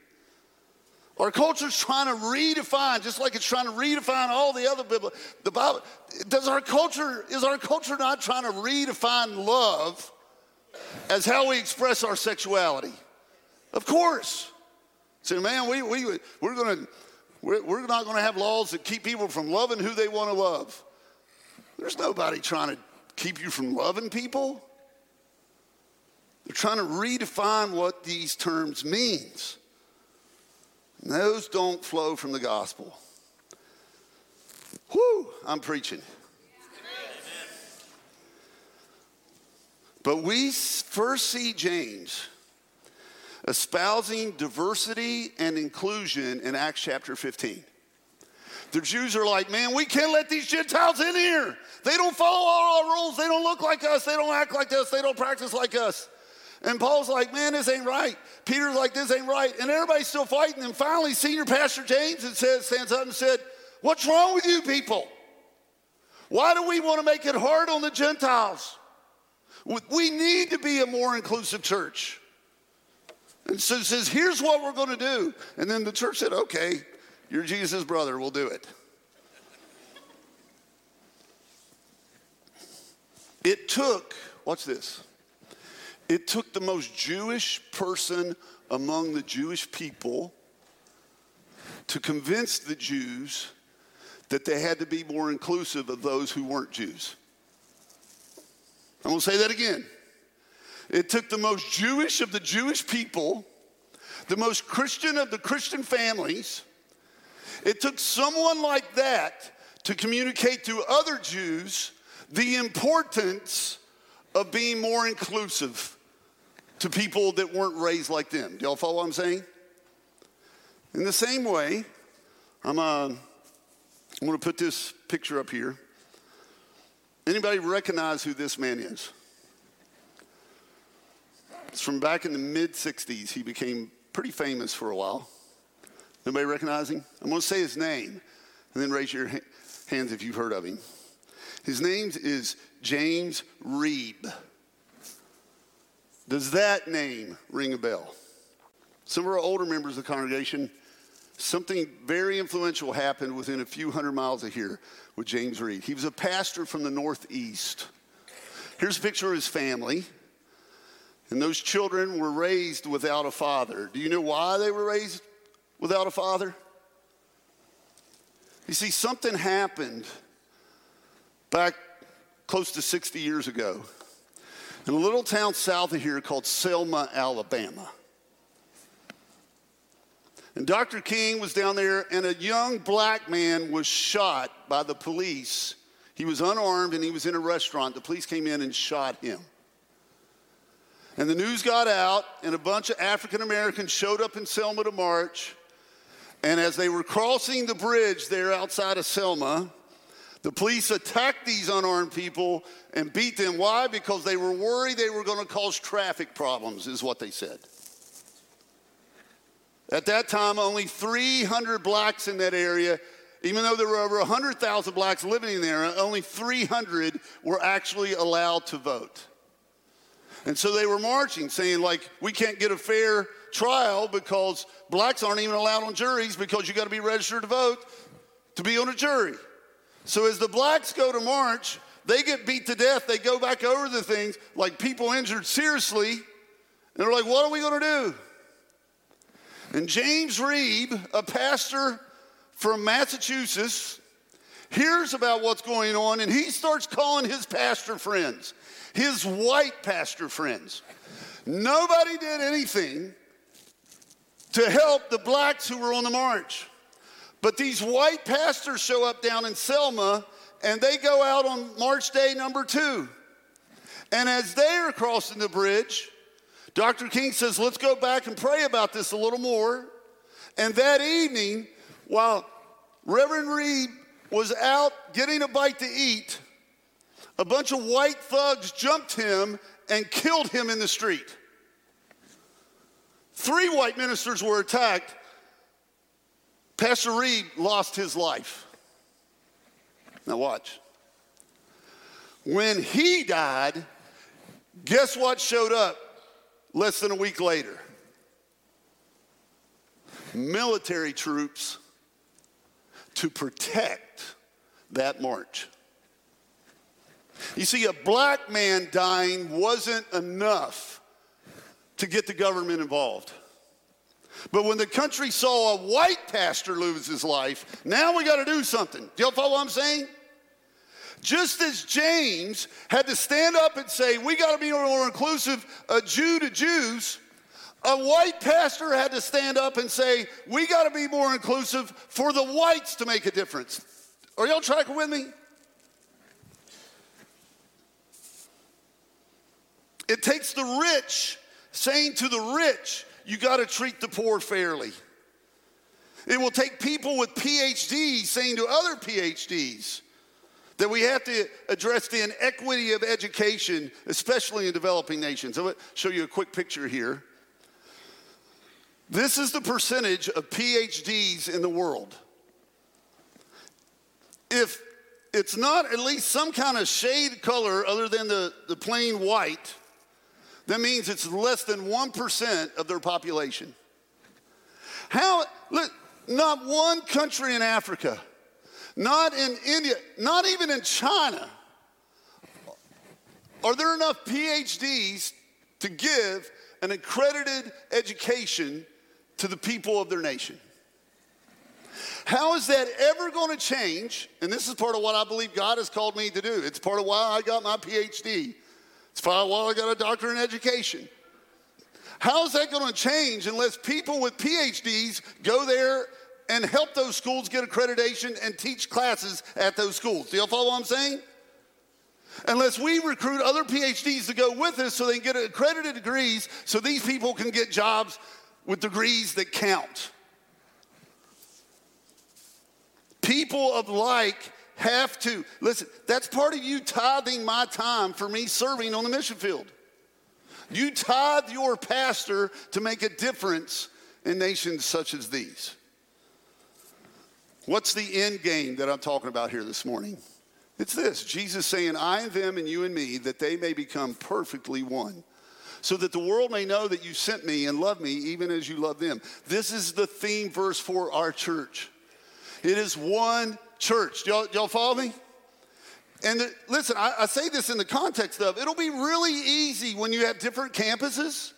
Our culture's trying to redefine, just like it's trying to redefine all the other biblical. The Bible does our culture is our culture not trying to redefine love as how we express our sexuality? Of course. Say, man, we, we, we're, gonna, we're, we're not going to have laws that keep people from loving who they want to love. There's nobody trying to keep you from loving people. They're trying to redefine what these terms means. And those don't flow from the gospel. Whoo, I'm preaching. But we first see James espousing diversity and inclusion in Acts chapter 15. The Jews are like, man, we can't let these Gentiles in here. They don't follow all our rules. They don't look like us. They don't act like us. They don't practice like us. And Paul's like, man, this ain't right. Peter's like, this ain't right. And everybody's still fighting. And finally, senior pastor James says, stands up and said, what's wrong with you people? Why do we want to make it hard on the Gentiles? We need to be a more inclusive church. And so says, here's what we're going to do. And then the church said, okay, you're Jesus' brother, we'll do it. It took, watch this, it took the most Jewish person among the Jewish people to convince the Jews that they had to be more inclusive of those who weren't Jews. I'm going to say that again. It took the most Jewish of the Jewish people, the most Christian of the Christian families. It took someone like that to communicate to other Jews the importance of being more inclusive to people that weren't raised like them. Do y'all follow what I'm saying? In the same way, I'm, uh, I'm going to put this picture up here. Anybody recognize who this man is? It's from back in the mid 60s. He became pretty famous for a while. Anybody recognize him? I'm going to say his name and then raise your ha- hands if you've heard of him. His name is James Reeb. Does that name ring a bell? Some of our older members of the congregation, something very influential happened within a few hundred miles of here with James Reeb. He was a pastor from the Northeast. Here's a picture of his family. And those children were raised without a father. Do you know why they were raised without a father? You see, something happened back close to 60 years ago in a little town south of here called Selma, Alabama. And Dr. King was down there, and a young black man was shot by the police. He was unarmed and he was in a restaurant. The police came in and shot him. And the news got out, and a bunch of African Americans showed up in Selma to march. And as they were crossing the bridge there outside of Selma, the police attacked these unarmed people and beat them. Why? Because they were worried they were going to cause traffic problems, is what they said. At that time, only 300 blacks in that area, even though there were over 100,000 blacks living in there, only 300 were actually allowed to vote. And so they were marching, saying, like, we can't get a fair trial because blacks aren't even allowed on juries because you got to be registered to vote to be on a jury. So as the blacks go to march, they get beat to death. They go back over the things like people injured seriously. And they're like, what are we going to do? And James Reeb, a pastor from Massachusetts, hears about what's going on and he starts calling his pastor friends his white pastor friends. Nobody did anything to help the blacks who were on the march. But these white pastors show up down in Selma and they go out on March Day number two. And as they are crossing the bridge, Dr. King says, Let's go back and pray about this a little more. And that evening, while Reverend Reeb was out getting a bite to eat, a bunch of white thugs jumped him and killed him in the street. Three white ministers were attacked. Pastor Reeb lost his life. Now, watch. When he died, guess what showed up less than a week later? Military troops to protect that march. You see, a black man dying wasn't enough to get the government involved. But when the country saw a white pastor lose his life, now we got to do something. Do y'all follow what I'm saying? Just as James had to stand up and say, we got to be more inclusive, a Jew to Jews, a white pastor had to stand up and say, we got to be more inclusive for the whites to make a difference. Are y'all tracking with me? It takes the rich saying to the rich, you got to treat the poor fairly. It will take people with PhDs saying to other PhDs that we have to address the inequity of education, especially in developing nations. I'll show you a quick picture here. This is the percentage of PhDs in the world. If it's not at least some kind of shade color other than the, the plain white, that means it's less than 1% of their population. How, look, not one country in Africa, not in India, not even in China, are there enough PhDs to give an accredited education to the people of their nation? How is that ever going to change? And this is part of what I believe God has called me to do. It's part of why I got my PhD. It's fine. Well, I got a doctorate in education. How is that going to change unless people with PhDs go there and help those schools get accreditation and teach classes at those schools? Do y'all follow what I'm saying? unless we recruit other PhDs to go with us so they can get accredited degrees so these people can get jobs with degrees that count. People of like have to, listen, that's part of you tithing my time for me serving on the mission field. You tithe your pastor to make a difference in nations such as these. What's the end game that I'm talking about here this morning? It's this Jesus saying, I and them and you and me, that they may become perfectly one, so that the world may know that you sent me and love me even as you love them. This is the theme verse for our church. It is one church. Y'all, y'all follow me? And the, listen, I, I say this in the context of it'll be really easy when you have different campuses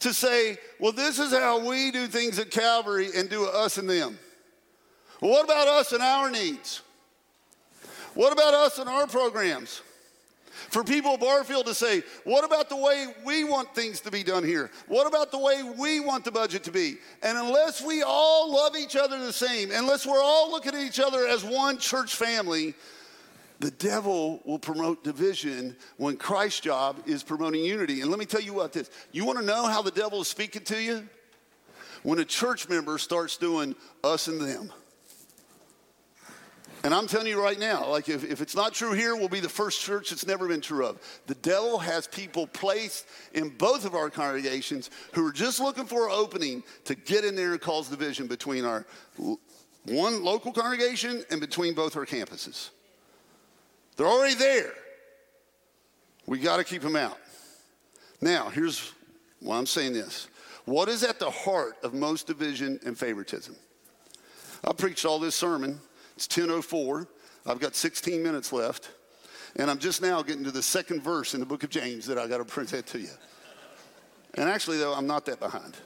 to say, well, this is how we do things at Calvary and do us and them. Well, what about us and our needs? What about us and our programs? For people of Barfield to say, what about the way we want things to be done here? What about the way we want the budget to be? And unless we all love each other the same, unless we're all looking at each other as one church family, the devil will promote division when Christ's job is promoting unity. And let me tell you what this you want to know how the devil is speaking to you? When a church member starts doing us and them. And I'm telling you right now, like if, if it's not true here, we'll be the first church it's never been true of. The devil has people placed in both of our congregations who are just looking for an opening to get in there and cause division between our one local congregation and between both our campuses. They're already there. We got to keep them out. Now, here's why I'm saying this. What is at the heart of most division and favoritism? I preached all this sermon it's 10:04. I've got 16 minutes left, and I'm just now getting to the second verse in the book of James that I got to present to you. And actually, though, I'm not that behind.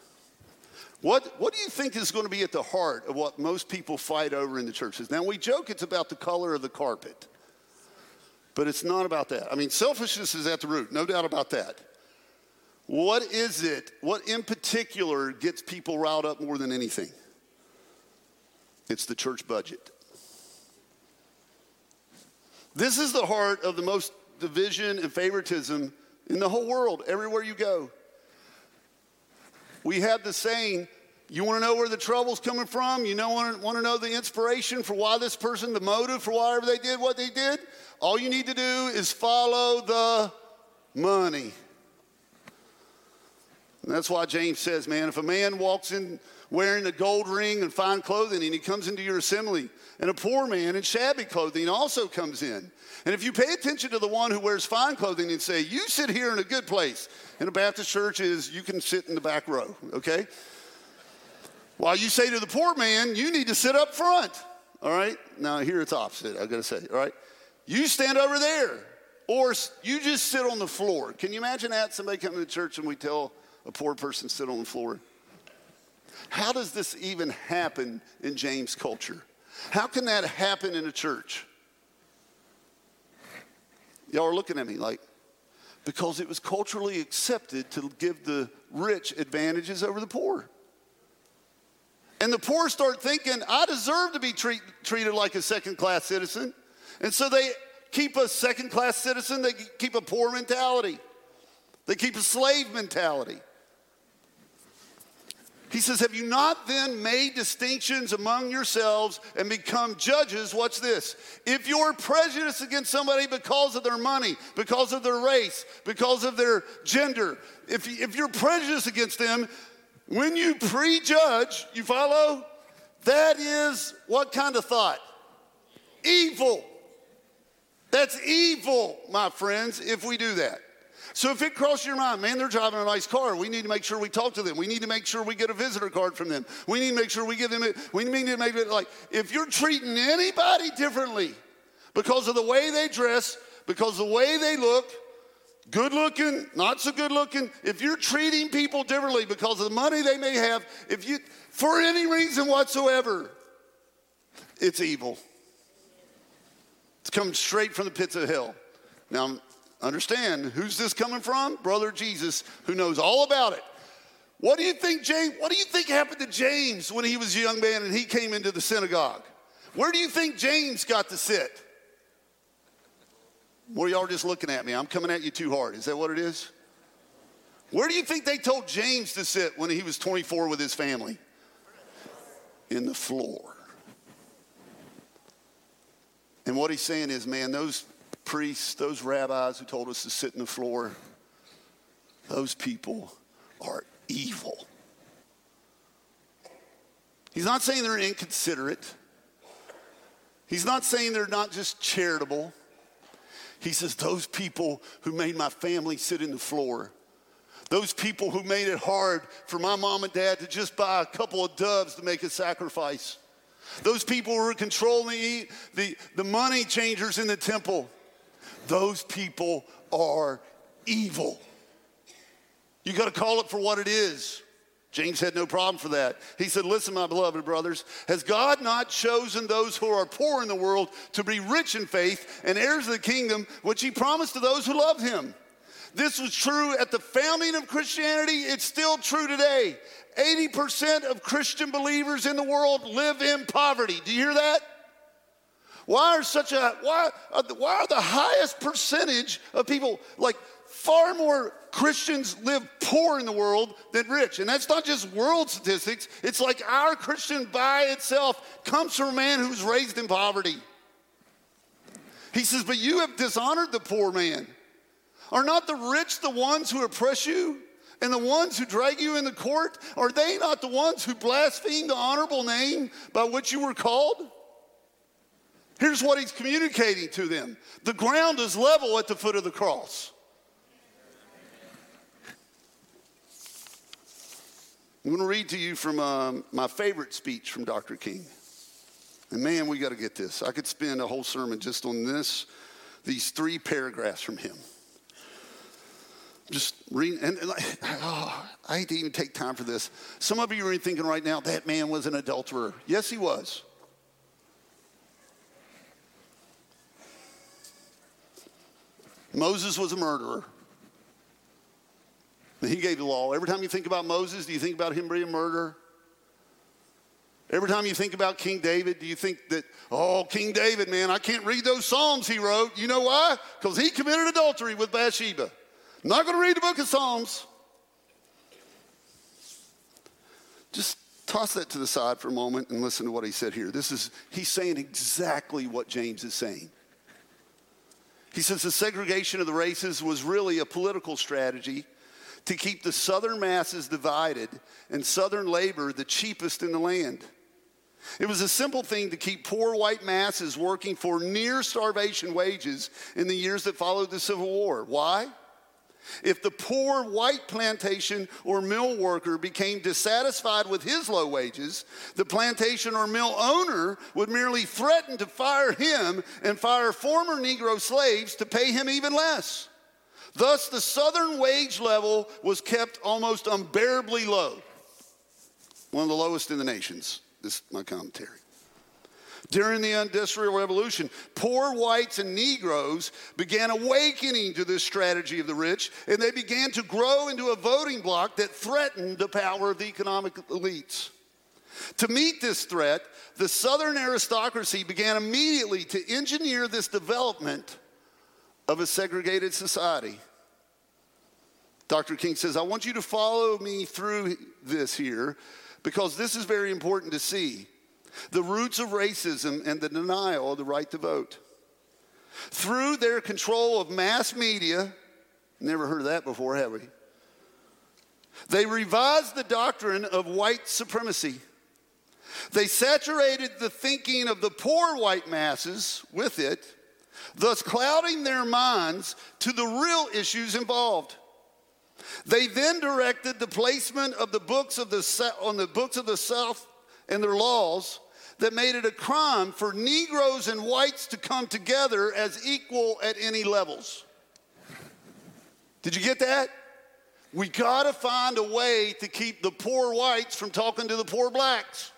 What, what do you think is going to be at the heart of what most people fight over in the churches? Now, we joke it's about the color of the carpet, but it's not about that. I mean, selfishness is at the root, no doubt about that. What is it, what in particular gets people riled up more than anything? It's the church budget. This is the heart of the most division and favoritism in the whole world, everywhere you go. We have the saying, you want to know where the trouble's coming from? You know, want, to, want to know the inspiration for why this person, the motive for why they did what they did? All you need to do is follow the money. And that's why James says, man, if a man walks in wearing a gold ring and fine clothing and he comes into your assembly, and a poor man in shabby clothing also comes in. And if you pay attention to the one who wears fine clothing and say, You sit here in a good place, in a Baptist church is you can sit in the back row, okay? While you say to the poor man, You need to sit up front, all right? Now, here it's opposite, I gotta say, all right? You stand over there, or you just sit on the floor. Can you imagine that? Somebody coming to church and we tell a poor person sit on the floor. How does this even happen in James culture? How can that happen in a church? Y'all are looking at me like, because it was culturally accepted to give the rich advantages over the poor. And the poor start thinking, I deserve to be treat, treated like a second class citizen. And so they keep a second class citizen, they keep a poor mentality, they keep a slave mentality. He says, Have you not then made distinctions among yourselves and become judges? What's this. If you're prejudiced against somebody because of their money, because of their race, because of their gender, if, if you're prejudiced against them, when you prejudge, you follow? That is what kind of thought? Evil. That's evil, my friends, if we do that. So if it crosses your mind, man, they're driving a nice car. We need to make sure we talk to them. We need to make sure we get a visitor card from them. We need to make sure we give them it. We need to make it like if you're treating anybody differently because of the way they dress, because the way they look, good looking, not so good looking, if you're treating people differently because of the money they may have, if you for any reason whatsoever, it's evil. It's coming straight from the pits of hell. Now, Understand, who's this coming from? Brother Jesus, who knows all about it. What do you think, James? What do you think happened to James when he was a young man and he came into the synagogue? Where do you think James got to sit? Are y'all just looking at me? I'm coming at you too hard. Is that what it is? Where do you think they told James to sit when he was 24 with his family? In the floor. And what he's saying is, man, those priests, those rabbis who told us to sit in the floor, those people are evil. He's not saying they're inconsiderate. He's not saying they're not just charitable. He says, Those people who made my family sit in the floor, those people who made it hard for my mom and dad to just buy a couple of doves to make a sacrifice, those people who were controlling the, the, the money changers in the temple, those people are evil. You got to call it for what it is. James had no problem for that. He said, Listen, my beloved brothers, has God not chosen those who are poor in the world to be rich in faith and heirs of the kingdom, which he promised to those who love him? This was true at the founding of Christianity. It's still true today. 80% of Christian believers in the world live in poverty. Do you hear that? Why are such a why uh, why are the highest percentage of people like far more Christians live poor in the world than rich. And that's not just world statistics, it's like our Christian by itself comes from a man who's raised in poverty. He says, But you have dishonored the poor man. Are not the rich the ones who oppress you? And the ones who drag you in the court, are they not the ones who blaspheme the honorable name by which you were called? Here's what he's communicating to them the ground is level at the foot of the cross. I'm going to read to you from um, my favorite speech from Dr. King. And man, we got to get this. I could spend a whole sermon just on this, these three paragraphs from him. Just read, and, and oh, I hate to even take time for this. Some of you are thinking right now, that man was an adulterer. Yes, he was. Moses was a murderer. He gave the law. Every time you think about Moses, do you think about him being a murderer? Every time you think about King David, do you think that, oh, King David, man, I can't read those Psalms he wrote. You know why? Because he committed adultery with Bathsheba. not going to read the book of Psalms. Just toss that to the side for a moment and listen to what he said here. This is, he's saying exactly what James is saying. He says the segregation of the races was really a political strategy to keep the southern masses divided and southern labor the cheapest in the land. It was a simple thing to keep poor white masses working for near starvation wages in the years that followed the Civil War. Why? If the poor white plantation or mill worker became dissatisfied with his low wages, the plantation or mill owner would merely threaten to fire him and fire former Negro slaves to pay him even less. Thus, the southern wage level was kept almost unbearably low. One of the lowest in the nations. This is my commentary. During the Industrial Revolution, poor whites and Negroes began awakening to this strategy of the rich, and they began to grow into a voting bloc that threatened the power of the economic elites. To meet this threat, the Southern aristocracy began immediately to engineer this development of a segregated society. Dr. King says, I want you to follow me through this here because this is very important to see. The roots of racism and the denial of the right to vote. Through their control of mass media, never heard of that before, have we? They revised the doctrine of white supremacy. They saturated the thinking of the poor white masses with it thus clouding their minds to the real issues involved. They then directed the placement of the books of the on the books of the South and their laws that made it a crime for Negroes and whites to come together as equal at any levels. Did you get that? We got to find a way to keep the poor whites from talking to the poor blacks.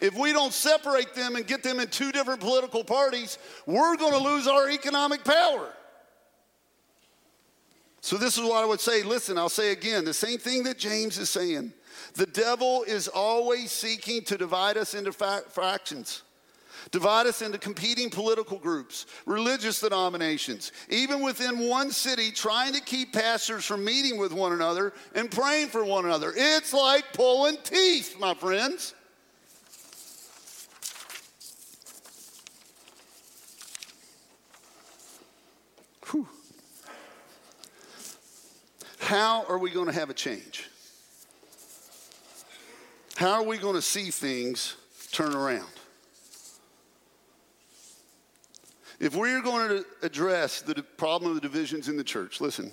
If we don't separate them and get them in two different political parties, we're to lose our economic power. So, this is what I would say. Listen, I'll say again the same thing that James is saying. The devil is always seeking to divide us into fractions. divide us into competing political groups, religious denominations, even within one city, trying to keep pastors from meeting with one another and praying for one another. It's like pulling teeth, my friends. How are we going to have a change? How are we going to see things turn around? If we're going to address the problem of the divisions in the church, listen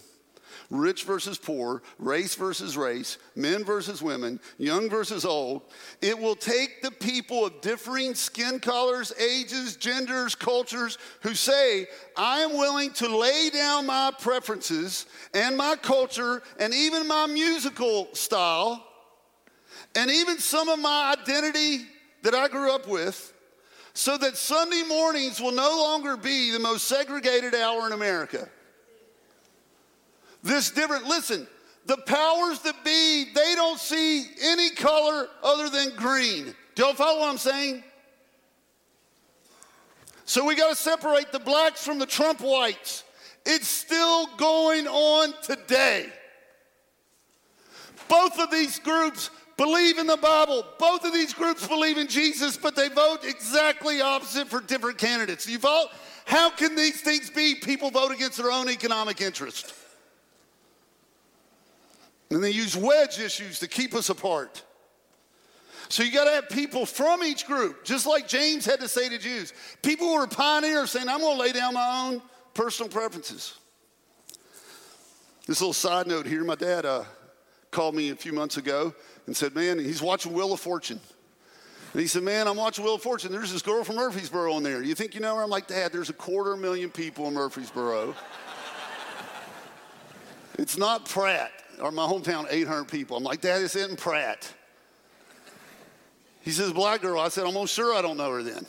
rich versus poor, race versus race, men versus women, young versus old. It will take the people of differing skin colors, ages, genders, cultures who say, I am willing to lay down my preferences and my culture and even my musical style and even some of my identity that I grew up with so that Sunday mornings will no longer be the most segregated hour in America. This different, listen, the powers that be, they don't see any color other than green. Do y'all follow what I'm saying? So we got to separate the blacks from the Trump whites. It's still going on today. Both of these groups believe in the Bible. Both of these groups believe in Jesus, but they vote exactly opposite for different candidates. You vote? How can these things be? People vote against their own economic interest. And they use wedge issues to keep us apart. So you got to have people from each group, just like James had to say to Jews. People who are pioneers saying, I'm going to lay down my own personal preferences. This little side note here my dad uh, called me a few months ago and said, Man, he's watching Wheel of Fortune. And he said, Man, I'm watching Wheel of Fortune. There's this girl from Murfreesboro in there. You think you know her? I'm like, Dad, there's a quarter million people in Murfreesboro. it's not Pratt, or my hometown, 800 people. I'm like, Dad, it's in Pratt. He says, Black girl. I said, I'm almost sure I don't know her then.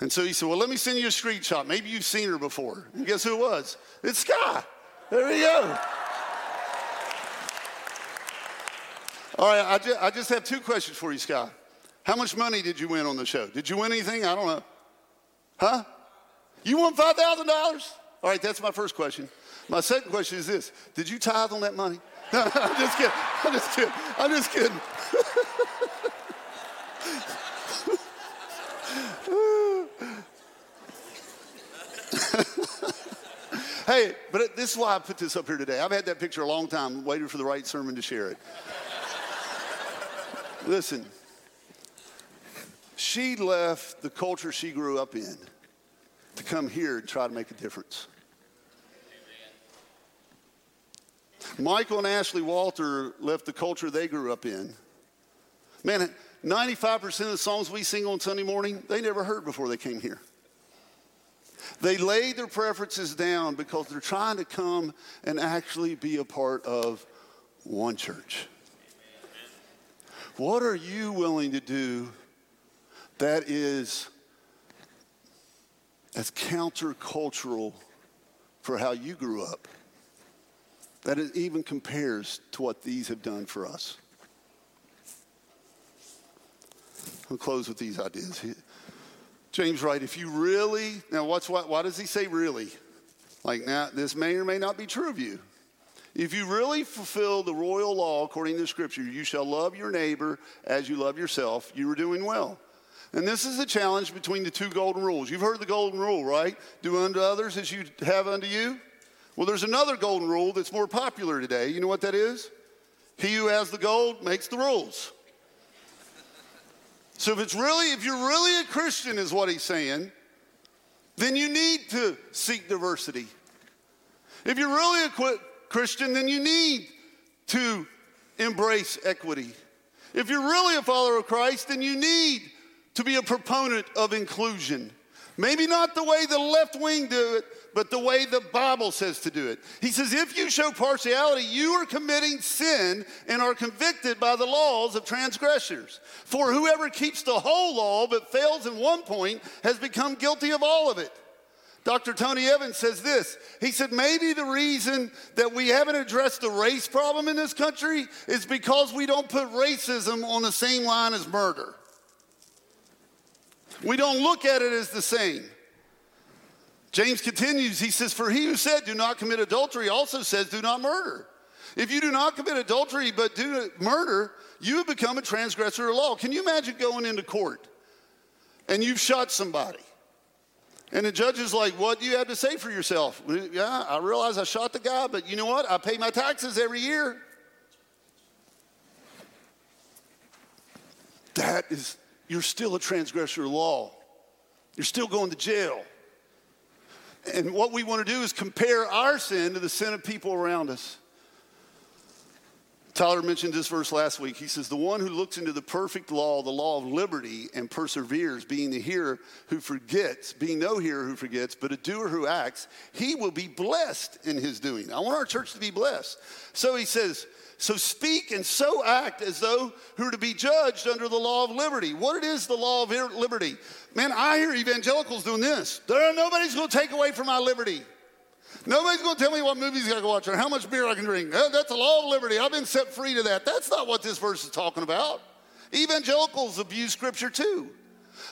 And so he said, Well, let me send you a screenshot. Maybe you've seen her before. And guess who it was? It's Sky. There we go. All right, I just, I just have two questions for you, Scott. How much money did you win on the show? Did you win anything? I don't know. Huh? You won $5,000? All right, that's my first question. My second question is this Did you tithe on that money? No, I'm just kidding. I'm just kidding. I'm just kidding. hey, but this is why I put this up here today. I've had that picture a long time, waiting for the right sermon to share it. Listen, she left the culture she grew up in to come here and try to make a difference. Michael and Ashley Walter left the culture they grew up in. Man, 95% of the songs we sing on Sunday morning, they never heard before they came here. They laid their preferences down because they're trying to come and actually be a part of one church. What are you willing to do that is as countercultural for how you grew up? That it even compares to what these have done for us. I'll close with these ideas. James Wright, if you really, now what's what, why does he say really? Like now, this may or may not be true of you. If you really fulfill the royal law according to Scripture, you shall love your neighbor as you love yourself, you are doing well. And this is the challenge between the two golden rules. You've heard the golden rule, right? Do unto others as you have unto you. Well, there's another golden rule that's more popular today. You know what that is? He who has the gold makes the rules. So if it's really, if you're really a Christian, is what he's saying, then you need to seek diversity. If you're really a Christian, then you need to embrace equity. If you're really a follower of Christ, then you need to be a proponent of inclusion. Maybe not the way the left wing do it, but the way the Bible says to do it. He says, if you show partiality, you are committing sin and are convicted by the laws of transgressors. For whoever keeps the whole law but fails in one point has become guilty of all of it. Dr. Tony Evans says this. He said, maybe the reason that we haven't addressed the race problem in this country is because we don't put racism on the same line as murder. We don't look at it as the same. James continues, he says, For he who said, Do not commit adultery, also says, Do not murder. If you do not commit adultery but do murder, you have become a transgressor of law. Can you imagine going into court and you've shot somebody? And the judge is like, What do you have to say for yourself? Yeah, I realize I shot the guy, but you know what? I pay my taxes every year. That is, you're still a transgressor of law. You're still going to jail. And what we want to do is compare our sin to the sin of people around us. Tyler mentioned this verse last week. He says, The one who looks into the perfect law, the law of liberty, and perseveres, being the hearer who forgets, being no hearer who forgets, but a doer who acts, he will be blessed in his doing. I want our church to be blessed. So he says, so speak and so act as though who are to be judged under the law of liberty. What it is the law of liberty? Man, I hear evangelicals doing this. There, are nobody's going to take away from my liberty. Nobody's going to tell me what movies I can watch or how much beer I can drink. Oh, that's the law of liberty. I've been set free to that. That's not what this verse is talking about. Evangelicals abuse scripture too.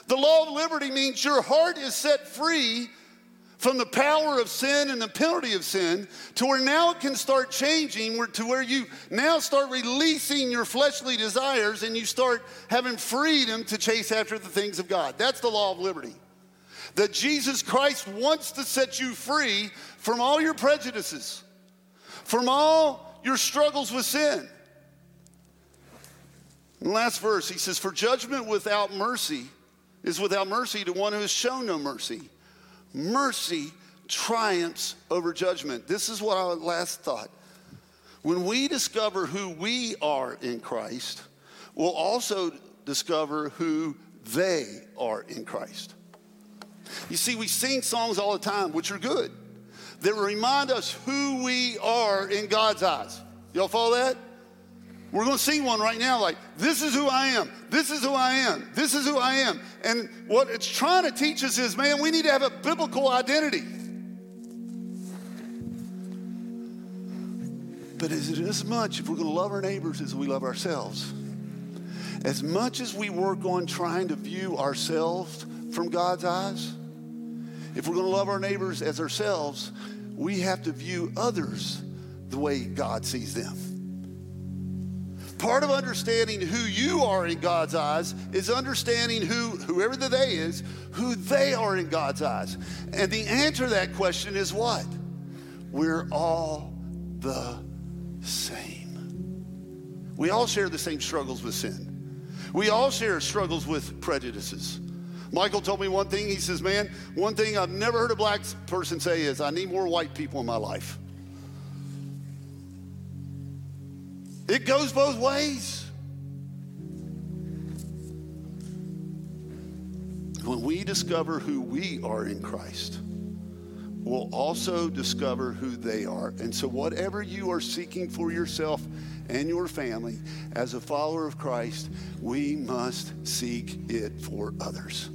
The law of liberty means your heart is set free from the power of sin and the penalty of sin to where now it can start changing to where you now start releasing your fleshly desires and you start having freedom to chase after the things of God. That's the law of liberty. That Jesus Christ wants to set you free from all your prejudices, from all your struggles with sin. last verse, he says, For judgment without mercy is without mercy to one who has shown no mercy mercy triumphs over judgment. This is what I last thought. When we discover who we are in Christ, we'll also discover who they are in Christ. You see, we sing songs all the time, which are good, that remind us who we are in God's eyes. Y'all follow that? We're going to sing one right now like, This is who I am. This is who I am. This is who I am. And what it's trying to teach us is, man, we need to have a biblical identity. But is it as much, if we're going to love our neighbors as we love ourselves, as much as we work on trying to view ourselves from God's eyes, if we're going to love our neighbors as ourselves, we have to view others the way God sees them. Part of understanding who you are in God's eyes is understanding who, whoever the they is, who they are in God's eyes. And the answer to that question is what? We're all the same. We all share the same struggles with sin. We all share struggles with prejudices. Michael told me one thing. He says, Man, one thing I've never heard a black person say is, I need more white people in my life. It goes both ways. When we discover who we are in Christ, we'll also discover who they are. And so, whatever you are seeking for yourself and your family as a follower of Christ, we must seek it for others.